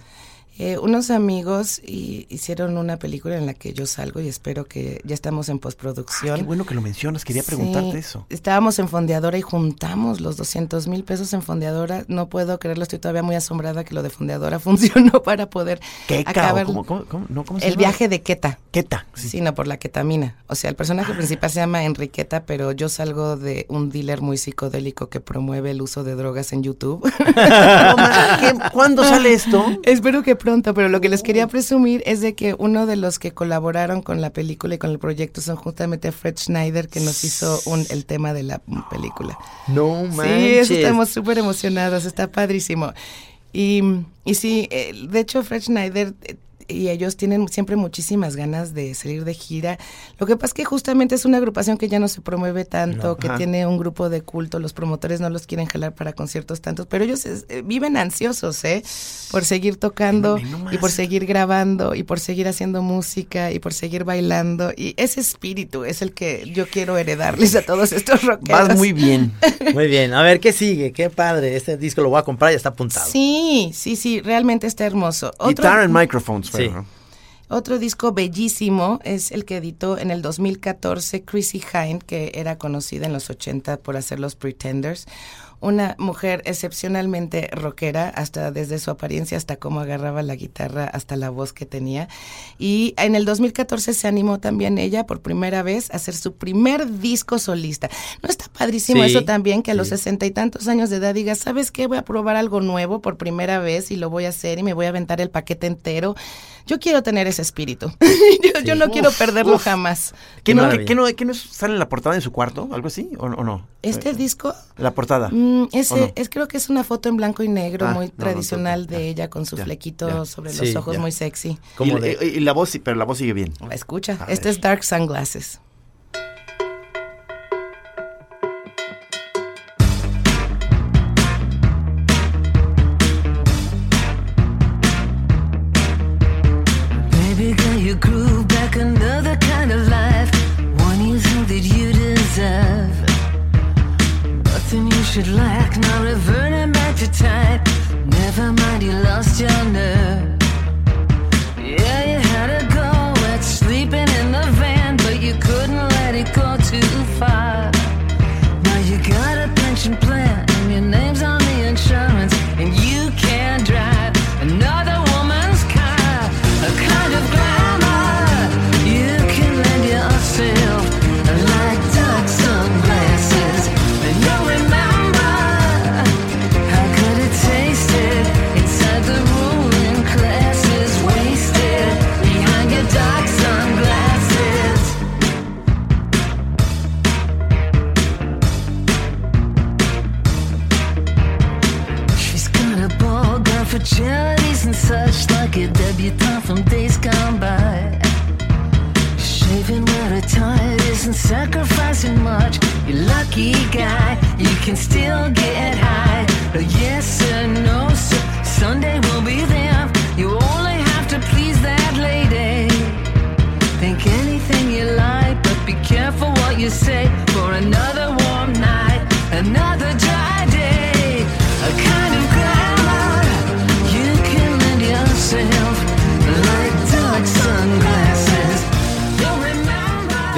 Eh, unos amigos y- hicieron una película en la que yo salgo y espero que ya estamos en postproducción. Ah, Qué bueno que lo mencionas, quería Sí, preguntarte eso. Estábamos en Fondeadora y juntamos los 200 mil pesos en Fondeadora. No puedo creerlo, estoy todavía muy asombrada que lo de Fondeadora funcionó para poder Queca, acabar cómo- cómo- cómo- no, ¿cómo se el llama? viaje de Queta. Queta. Sí. no, por la ketamina. O sea, el personaje principal se llama Enriqueta, pero yo salgo de un dealer muy psicodélico que promueve el uso de drogas en YouTube. No, ma, ¿qué- ¿Cuándo sale esto? Espero que pronto, pero lo que les quería presumir es de que uno de los que colaboraron con la película y con el proyecto son justamente Fred Schneider, que nos hizo un, el tema de la película. No Sí, manches. eso estamos súper emocionados, está padrísimo. Y, y sí, eh, de hecho Fred Schneider eh, y ellos tienen siempre muchísimas ganas de salir de gira. Lo que pasa es que justamente es una agrupación que ya no se promueve tanto, No. que Ajá. tiene un grupo de culto, los promotores no los quieren jalar para conciertos tantos, pero ellos es- eh, viven ansiosos, ¿eh? Por seguir tocando y por seguir grabando y por seguir haciendo música y por seguir bailando. Y ese espíritu es el que yo quiero heredarles a todos estos rockeros. Vas muy bien. Muy bien, a ver qué sigue, qué padre. Este disco lo voy a comprar, ya está apuntado. Sí, sí, sí, realmente está hermoso. Otro, Guitar and microphones. Otro disco bellísimo es el que editó en el 2014 Chrissy Hine, que era conocida en los 80 por hacer los Pretenders. Una mujer excepcionalmente rockera, hasta desde su apariencia, hasta cómo agarraba la guitarra, hasta la voz que tenía. Y en el 2014 se animó también ella por primera vez a hacer su primer disco solista. ¿No está padrísimo Sí, eso también? Que a los sí. sesenta y tantos años de edad digas, ¿sabes qué? Voy a probar algo nuevo por primera vez y lo voy a hacer y me voy a aventar el paquete entero. Yo quiero tener ese espíritu. yo, yo no quiero perderlo uf. jamás. ¿Qué No, no, qué- qué no, qué no sale en la portada de su cuarto? ¿Algo así? ¿O, o no? Este disco, La portada. mm, ese, es creo que es una foto en blanco y negro Ah, muy no, no, tradicional de ella con su ya, flequito ya. sobre Sí, los ojos ya. muy sexy. Y, de- y- y la voz, pero la voz sigue bien. Escucha, A este ver. es Dark Sunglasses.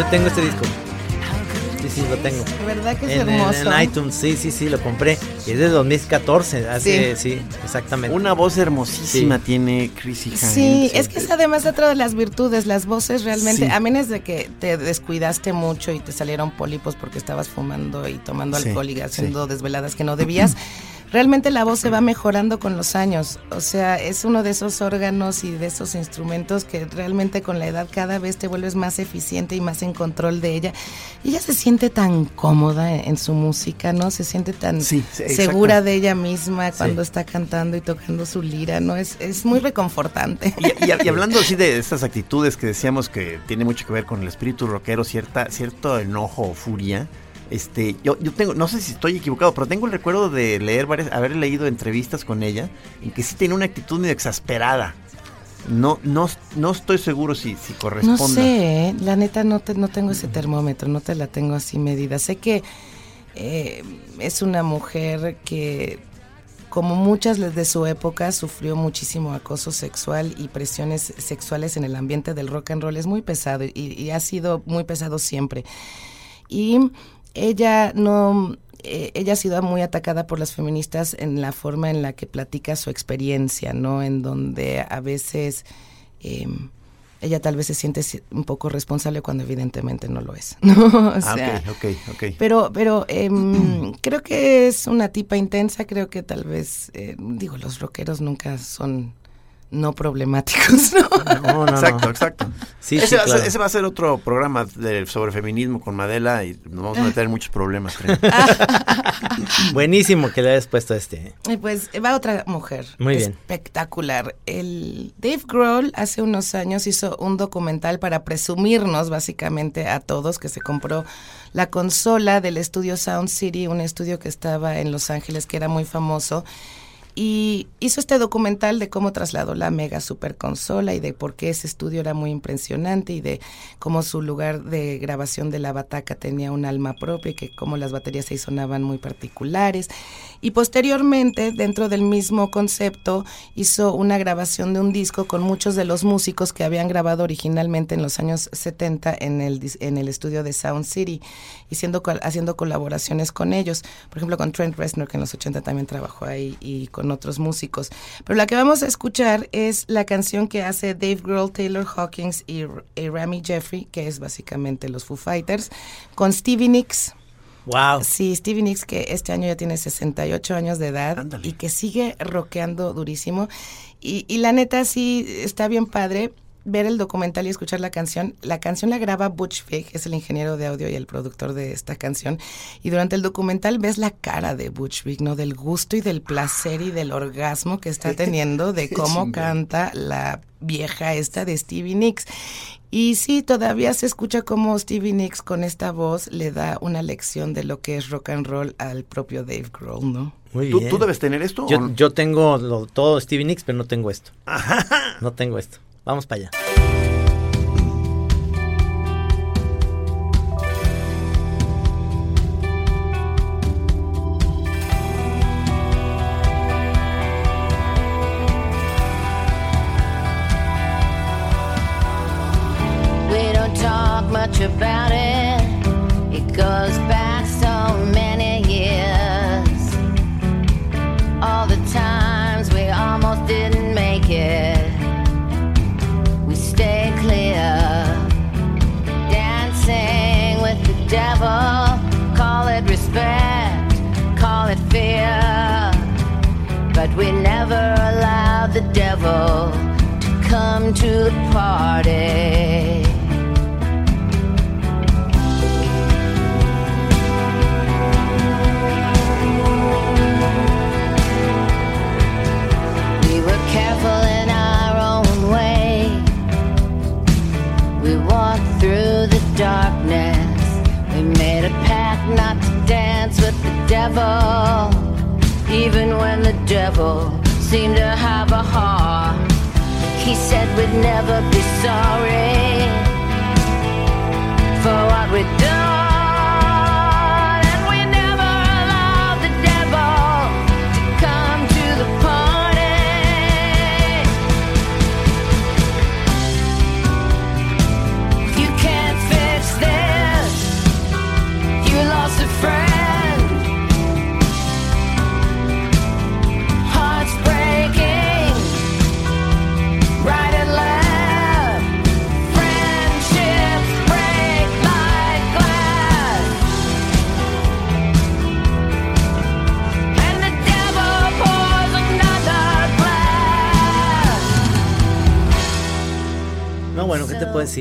Tengo este disco. Sí, sí, lo tengo. ¿Verdad que es En, hermoso? en iTunes, sí, sí, sí, lo compré. Es de 2014, hace, sí, exactamente. Una voz hermosísima Sí. tiene Chrissy Hines. Sí, es que es además otra de las virtudes, las voces realmente, Sí. a menos de que te descuidaste mucho y te salieron pólipos porque estabas fumando y tomando Sí, alcohol y haciendo desveladas que no debías, realmente la voz se va mejorando con los años. O sea, es uno de esos órganos y de esos instrumentos que realmente con la edad cada vez te vuelves más eficiente y más en control de ella. Y ella se siente tan cómoda en, su música, ¿no? Se siente tan Sí, segura de ella misma cuando Sí. está cantando y tocando su lira, ¿no? Es, es muy reconfortante. Y, y- y hablando así de estas actitudes que decíamos que tiene mucho que ver con el espíritu rockero, cierta, cierto enojo o furia. Este, yo, yo tengo, no sé si estoy equivocado, pero tengo el recuerdo de leer varias, haber leído entrevistas con ella, en que sí tiene una actitud medio exasperada. No, no, no estoy seguro si, si No corresponde. sé, ¿eh? la neta no, te, no tengo ese termómetro, no te la tengo así medida. Sé que eh, es una mujer que, como muchas de su época, sufrió muchísimo acoso sexual y presiones sexuales en el ambiente del rock and roll. Es muy pesado y, y ha sido muy pesado siempre. Y ella no... eh, ella ha sido muy atacada por las feministas en la forma en la que platica su experiencia, ¿no? En donde a veces eh, ella tal vez se siente si- un poco responsable cuando evidentemente no lo es, ¿no? O Ah, sea, ok, ok, ok. pero, pero em, creo que es una tipa intensa, creo que tal vez, eh, digo, los rockeros nunca son no problemáticos, ¿no? No, no, exacto, no. exacto. Sí, ese, sí, va a ser, claro. ese va a ser otro programa de, sobre feminismo con Madela y nos vamos a meter en muchos problemas. creo. Buenísimo que le hayas puesto este. Y pues va otra mujer. Muy bien. Espectacular. El Dave Grohl hace unos años hizo un documental para presumirnos básicamente a todos que se compró la consola del estudio Sound City, un estudio que estaba en Los Ángeles que era muy famoso. Y hizo este documental de cómo trasladó la mega super consola y de por qué ese estudio era muy impresionante y de cómo su lugar de grabación de la bataca tenía un alma propia y que cómo las baterías ahí sonaban muy particulares. Y posteriormente, dentro del mismo concepto, hizo una grabación de un disco con muchos de los músicos que habían grabado originalmente en los años 70 en el, en el estudio de Sound City, y siendo haciendo colaboraciones con ellos. Por ejemplo, con Trent Reznor, que en los 80 también trabajó ahí, y con otros músicos. Pero la que vamos a escuchar es la canción que hace Dave Grohl, Taylor Hawkins y, Rami Jeffrey, que es básicamente los Foo Fighters, con Stevie Nicks. Wow. Sí, Stevie Nicks, que este año ya tiene 68 años de edad y que sigue rockeando durísimo. Y, y la neta, sí, está bien padre ver el documental y escuchar la canción. La canción la graba Butch Vig, es el ingeniero de audio y el productor de esta canción. Y durante el documental ves la cara de Butch Vig, ¿no? Del gusto y del placer y del orgasmo que está teniendo de cómo canta la vieja esta de Stevie Nicks. Y sí, todavía se escucha como Stevie Nicks con esta voz le da una lección de lo que es rock and roll al propio Dave Grohl, ¿no? Muy ¿Tú- bien. tú debes tener esto o Yo, no? yo tengo lo- todo Stevie Nicks, pero no tengo esto. No tengo esto. Vamos para allá. Devil seemed to have a heart, he said we'd never be sorry for what we'd done.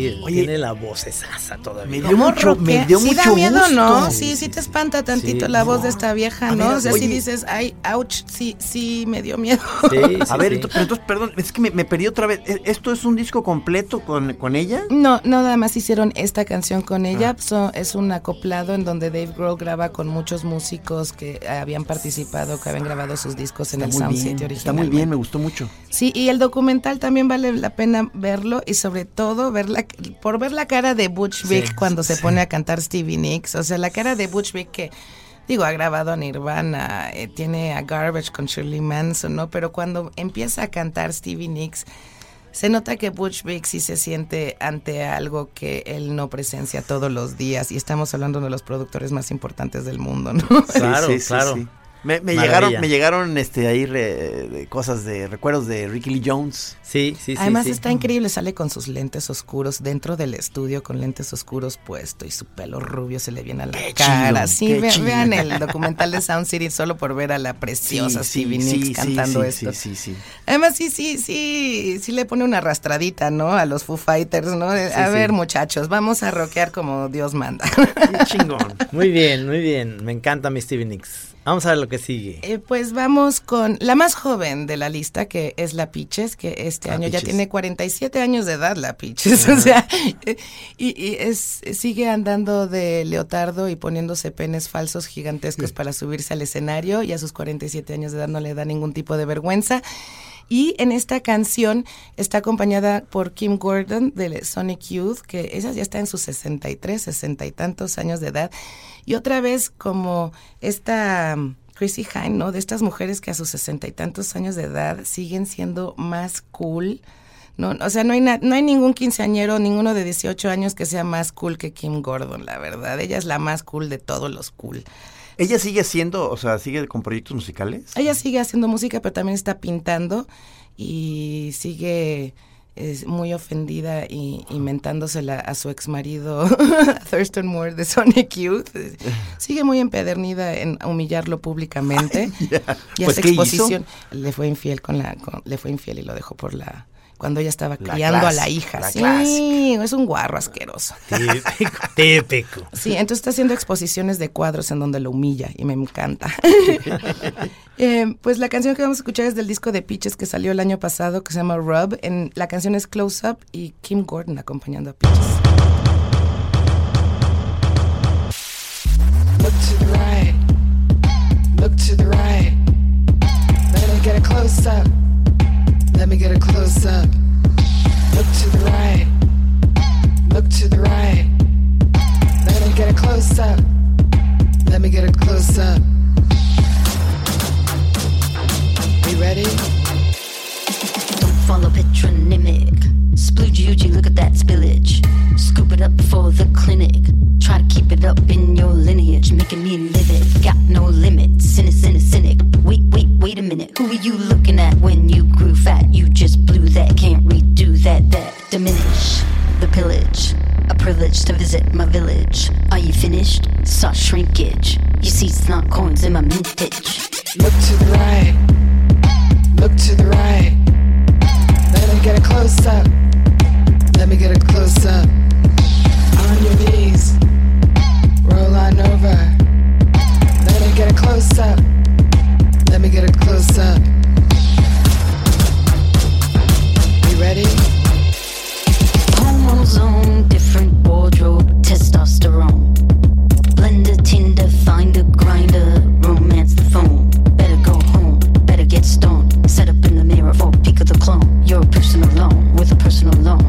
¿Qué te puedo decir? Tiene la voz esasa todavía. Me dio mucho, me dio sí mucho da miedo, gusto. ¿no? Sí, sí te espanta tantito Sí, la no. voz de esta vieja, A ¿no? ver, o sea, si oye. dices, ay, ouch, sí, sí, me dio miedo. a ver, ento- pero entonces, perdón, es que me, me perdí otra vez. ¿E- ¿Esto es un disco completo con, con ella? No, no, nada más hicieron esta canción con Ah. ella. So- es un acoplado en donde Dave Grohl graba con muchos músicos que habían participado, que habían grabado sus discos en Está el Sound bien, City está muy bien, me gustó mucho. Sí, y el documental también vale la pena verlo y sobre todo ver la, por ver la cara de Butch Sí, Vig cuando se sí. pone a cantar Stevie Nicks. O sea, la cara de Butch Vig que, digo, ha grabado a Nirvana, eh, tiene a Garbage con Shirley Manson, ¿no? Pero cuando empieza a cantar Stevie Nicks, se nota que Butch Vig sí se siente ante algo que él no presencia todos los días y estamos hablando de los productores más importantes del mundo, ¿no? Claro, claro. Me, me llegaron, me llegaron este ahí re- de cosas de recuerdos de Ricky Lee Jones. Sí, sí, sí. Además sí. está increíble, sale con sus lentes oscuros dentro del estudio con lentes oscuros puesto y su pelo rubio se le viene a la Qué cara. chido, sí, qué ve- chido. vean el documental de Sound City solo por ver a la preciosa Stevie Nicks cantando sí, esto. Sí, sí, sí. Además sí, sí, sí, sí le pone una arrastradita, ¿no? A los Foo Fighters, ¿no? a sí. ver, muchachos, vamos a rockear como Dios manda. Qué chingón. Muy bien, muy bien. Me encanta mi Stevie Nicks. Vamos a ver lo que sigue. Eh, pues vamos con la más joven de la lista, que es la Piches, que este año ya tiene 47 años de edad, la Piches. O sea, y, y es, sigue andando de leotardo y poniéndose penes falsos gigantescos para subirse al escenario y a sus 47 años de edad no le da ningún tipo de vergüenza. Y en esta canción está acompañada por Kim Gordon de Sonic Youth, que ella ya está en sus 63, 60 y tantos años de edad. Y otra vez como esta um, Chrissy Hine, ¿no? De estas mujeres que a sus sesenta y tantos años de edad siguen siendo más cool. No, o sea, no hay, na- no hay ningún quinceañero, ninguno de 18 años que sea más cool que Kim Gordon, la verdad. Ella es la más cool de todos los cool. Ella sigue siendo, o sea, sigue con proyectos musicales. Ella sigue haciendo música, pero también está pintando y sigue es muy ofendida y inventándosela a su ex marido Thurston Moore de Sonic Youth. Sigue muy empedernida en humillarlo públicamente y Pues, hace ¿qué hizo? exposición. Le fue infiel con la, con- le fue infiel y lo dejó por la cuando ella estaba La criando a la hija. la sí, clásica. es un guarro asqueroso. Típico, típico. Sí, entonces está haciendo exposiciones de cuadros en donde lo humilla y me encanta. Eh, pues la canción que vamos a escuchar es del disco de Peaches que salió el año pasado que se llama Rub. En, la canción es Close Up y Kim Gordon acompañando a Peaches. Look to the right. Look to the right. Let me get a close up. Let me get a close up. Look to the right. Look to the right. Let me get a close up. Let me get a close up. We ready? Don't follow patronymic. Splooge look at that spillage. Scoop it up for the clinic. Try to keep it up in your lineage, making me livid. Got no limit. Cynic, cynic, cynic. Wait, wait, wait a minute. Who are you looking at when you grew fat? You just blew that. Can't redo that. That diminish the pillage. A privilege to visit my village. Are you finished? Saw shrinkage. You see, it's not coins in my mintage. Look to the right. Look to the right. Let me get a close up. Let me get a close up. On your knees. Over. Let me get a close up. Let me get a close up. You ready? Different wardrobe, testosterone. Blender, Tinder, find a grinder, romance the phone. Better go home, better get stoned. Set up in the mirror of the clone. You're a person alone with a person loan.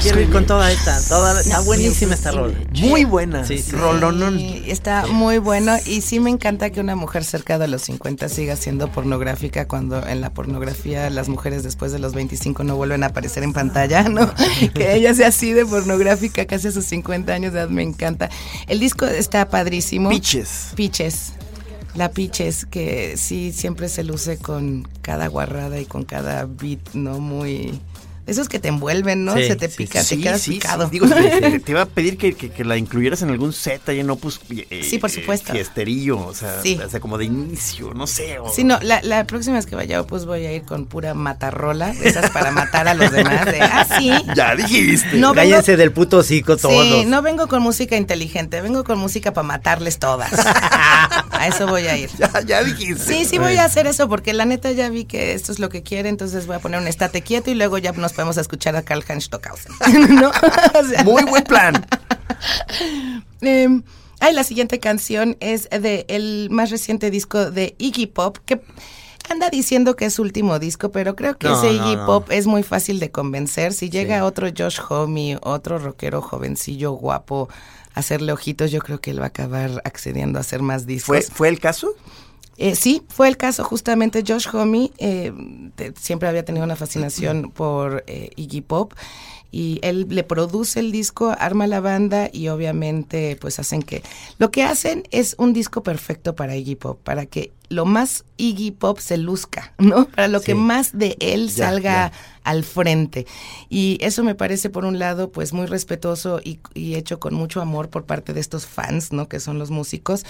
Quiero ir con toda esta. Toda, está buenísima real esta rola. Muy buena. Sí, sí. Rolonón. Sí, está muy bueno y sí me encanta que una mujer cerca de los 50 siga siendo pornográfica cuando en la pornografía las mujeres después de los 25 no vuelven a aparecer en pantalla, ¿no? que ella sea así de pornográfica casi a sus 50 años de edad me encanta. El disco está padrísimo. Peaches. Piches. La Piches, que sí siempre se luce con cada guarrada y con cada beat, ¿no? Muy... Esos que te envuelven, ¿no? Sí, se te pica, Sí, te quedas sí, picado. sí. Digo, te, te iba a pedir que, que- que la incluyeras en algún set ahí en Opus. eh, Sí, por supuesto. Fiesterillo, o sea, Sí. o sea, como de inicio, no sé. o- Sí, no, la, la próxima vez que vaya, pues voy a ir con pura matarrola, esas para matar a los demás. De, ah, sí. Ya dijiste. No vengo, Cállense del puto hocico todos. sí, no vengo con música inteligente, vengo con música para matarles todas. a eso voy a ir. Ya, ya dijiste. Sí, sí voy a hacer eso porque la neta ya vi que esto es lo que quiere, entonces voy a poner un estate quieto y luego ya nos podemos escuchar a Karl Heinz Stockhausen. ¿No? O sea, Muy buen plan. Em, ay, la siguiente canción es de el más reciente disco de Iggy Pop, que anda diciendo que es su último disco, pero creo que No, ese Iggy no. Pop es muy fácil de convencer. Si llega otro Josh Homme, otro rockero jovencillo guapo, a hacerle ojitos, yo creo que él va a acabar accediendo a hacer más discos. ¿Fue, ¿Fue el caso? Eh, sí, fue el caso justamente. Josh Homme eh, siempre había tenido una fascinación por eh, Iggy Pop y él le produce el disco, arma la banda y obviamente pues hacen que lo que hacen es un disco perfecto para Iggy Pop, para que lo más Iggy Pop se luzca, ¿no? Para lo que más de él Ya, salga ya. al frente. Y eso me parece por un lado pues muy respetuoso y, y hecho con mucho amor por parte de estos fans, ¿no? Que son los músicos.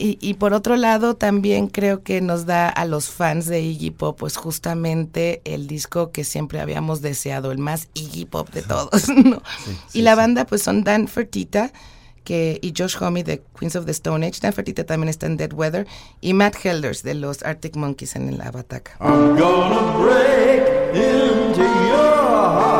Y, y por otro lado, también creo que nos da a los fans de Iggy Pop, pues justamente el disco que siempre habíamos deseado, el más Iggy Pop de todos, ¿no? y la banda, pues son Dan Fertita que, y Josh Homme de Queens of the Stone Age. Dan Fertita también está en Dead Weather. Y Matt Helders de los Arctic Monkeys en la bataca. I'm gonna break into your heart.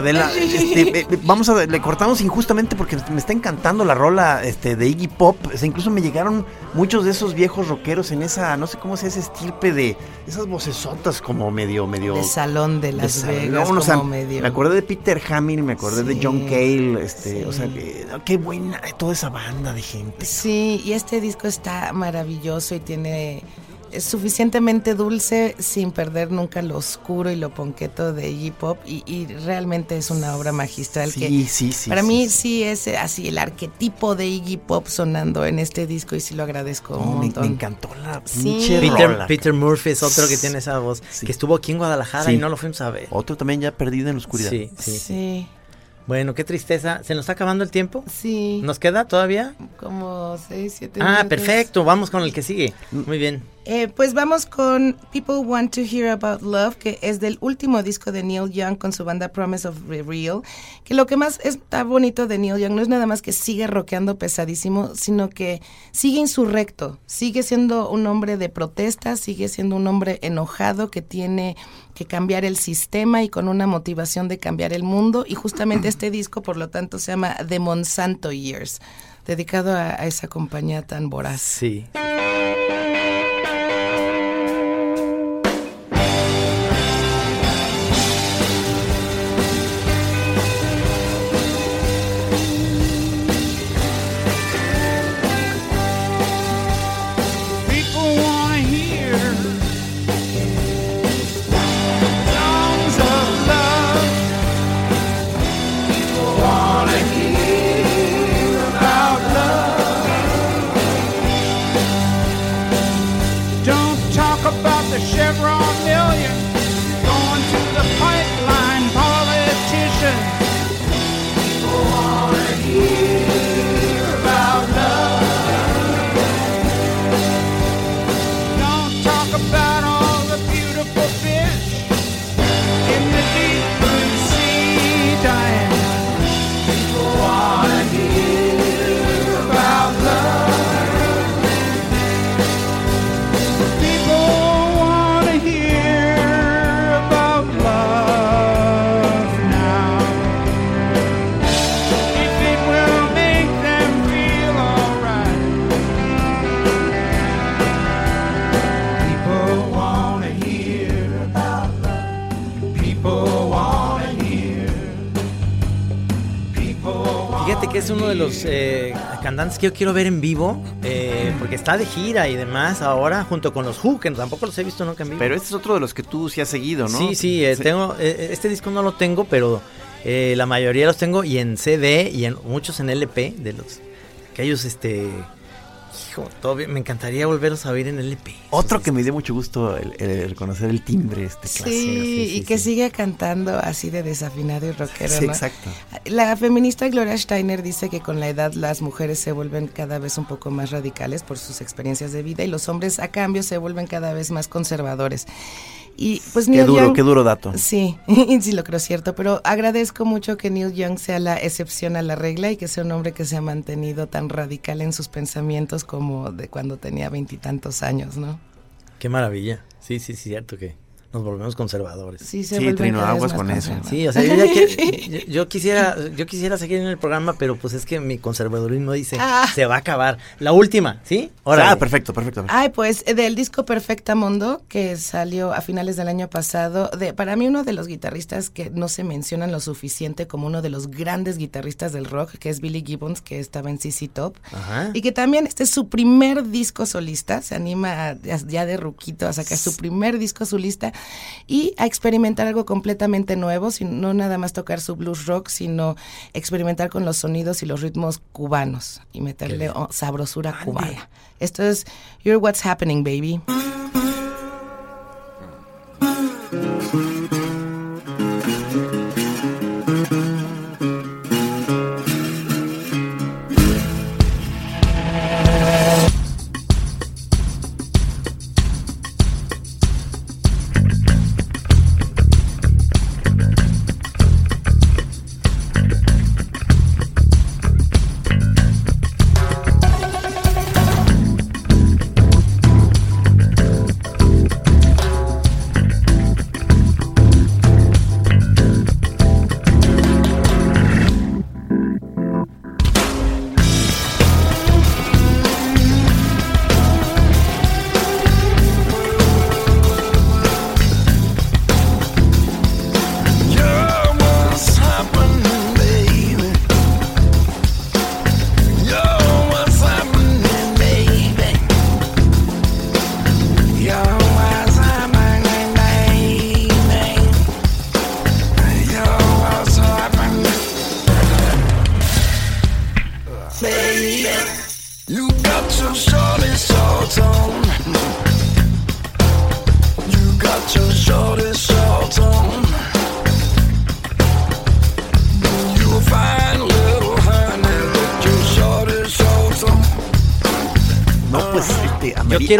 Madela. Este, eh, eh, vamos a, le cortamos injustamente porque me está encantando la rola este, de Iggy Pop. O sea, incluso me llegaron muchos de esos viejos rockeros en esa, no sé cómo sea ese estirpe de esas vocesotas como medio, medio. De salón de Las salón, Vegas, o sea, como medio. Me acordé de Peter Hamill, me acordé de John Cale, este, o sea, que- qué buena toda esa banda de gente. Sí, y este disco está maravilloso y tiene es suficientemente dulce sin perder nunca lo oscuro y lo ponqueto de Iggy Pop y, y realmente es una obra magistral Sí, que sí, sí, para sí, mí sí. sí. es así el arquetipo de Iggy Pop sonando en este disco y sí lo agradezco un me, montón. me encantó la Sí. pinche Peter, rola. Peter Murphy es otro que tiene esa voz. Que estuvo aquí en Guadalajara Sí. y no lo fuimos a ver. Otro también ya perdido en la oscuridad. Sí, sí, sí. Sí. Bueno, qué tristeza. ¿Se nos está acabando el tiempo? Sí. ¿Nos queda todavía? Como seis, siete Ah, minutos. perfecto. Vamos con el que sigue. Muy bien. Eh, pues vamos con People Want to Hear About Love, que es del último disco de Neil Young con su banda Promise of the Real. Que lo que más está bonito de Neil Young no es nada más que sigue rockeando pesadísimo, sino que sigue insurrecto, sigue siendo un hombre de protesta, sigue siendo un hombre enojado que tiene que cambiar el sistema y con una motivación de cambiar el mundo. Y justamente este disco, por lo tanto, se llama The Monsanto Years, dedicado a, a esa compañía tan voraz. Sí. Uno de los eh, cantantes que yo quiero ver en vivo, eh, porque está de gira y demás ahora, junto con los Who, que tampoco los he visto nunca en vivo. Pero este es otro de los que tú sí has seguido, ¿no? Sí, sí, eh, tengo, eh, este disco no lo tengo, pero la mayoría los tengo y en CD y en muchos en LP, de los aquellos, este, hijo, todavía me encantaría volverlos a oír en LP. Otro que me dio mucho gusto el, el reconocer el timbre este Sí, clásico. y que sigue cantando así de desafinado y rockero. Sí, ¿no? exacto. La feminista Gloria Steiner dice que con la edad las mujeres se vuelven cada vez un poco más radicales por sus experiencias de vida y los hombres a cambio se vuelven cada vez más conservadores. Y pues Qué Neil duro, Young- qué duro dato. Sí, sí lo creo cierto, pero agradezco mucho que Neil Young sea la excepción a la regla y que sea un hombre que se ha mantenido tan radical en sus pensamientos como de cuando tenía veintitantos años, ¿no? Qué maravilla. Sí, sí, sí, cierto que nos volvemos conservadores. Sí, se Sí, Trino, aguas con eso. Sí, o sea, yo, ya que- yo- yo quisiera, yo quisiera seguir en el programa, pero pues es que mi conservadurismo dice, Ah. se va a acabar. La última, ¿sí? Órale. Ah, perfecto, perfecto. Ay, pues del disco Perfecta Mundo que salió a finales del año pasado, de para mí uno de los guitarristas que no se mencionan lo suficiente como uno de los grandes guitarristas del rock, que es Billy Gibbons, que estaba en CC Top. Ajá. Y que también este es su primer disco solista, se anima a- ya de ruquito a sacar su primer disco solista y a experimentar algo completamente nuevo, sin, no nada más tocar su blues rock, sino experimentar con los sonidos y los ritmos cubanos y meterle oh, sabrosura cubana. Esto es You're What's Happening. Baby,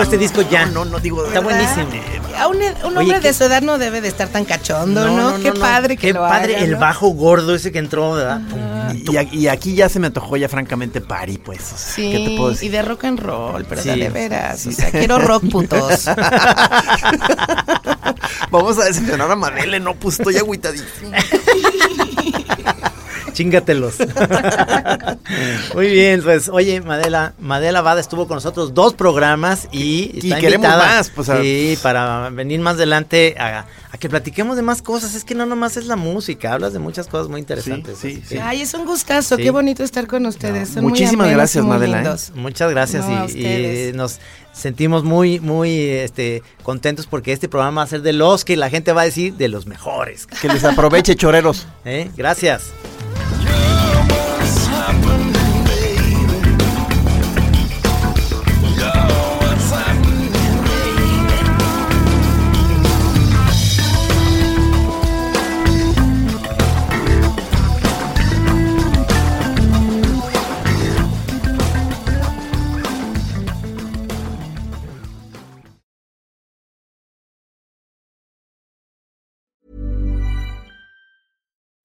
este disco ya. No, no, digo, Está buenísimo. A un, hombre de su edad no debe de estar tan cachondo, ¿no? Qué padre que Qué lo padre haga, el ¿no? bajo gordo ese que entró, ¿verdad? Y, aquí ya se me antojó ya francamente Pari, pues. o sea, Sí, ¿Qué te puedo decir? y de rock and roll, pero Sí, de, veras. sí. O sea, quiero rock putos. Vamos a decepcionar a Madele, no, pues estoy agüitadísimo. Chingatelos. Muy bien, pues, oye, Madela, Madela Vada estuvo con nosotros dos programas y, Y está queremos invitada, más, pues, a- Sí, para venir más adelante a, a que platiquemos de más cosas. Es que no nomás es la música, hablas de muchas cosas muy interesantes. sí, que- Ay, es un gustazo, Sí. qué bonito estar con ustedes. Son muchísimas gracias, muy Madela, ¿eh? lindos. Muchas gracias No, y- nos sentimos muy, muy este, contentos porque este programa va a ser de los que la gente va a decir de los mejores. Que les aproveche, choreros. ¿Eh? Gracias.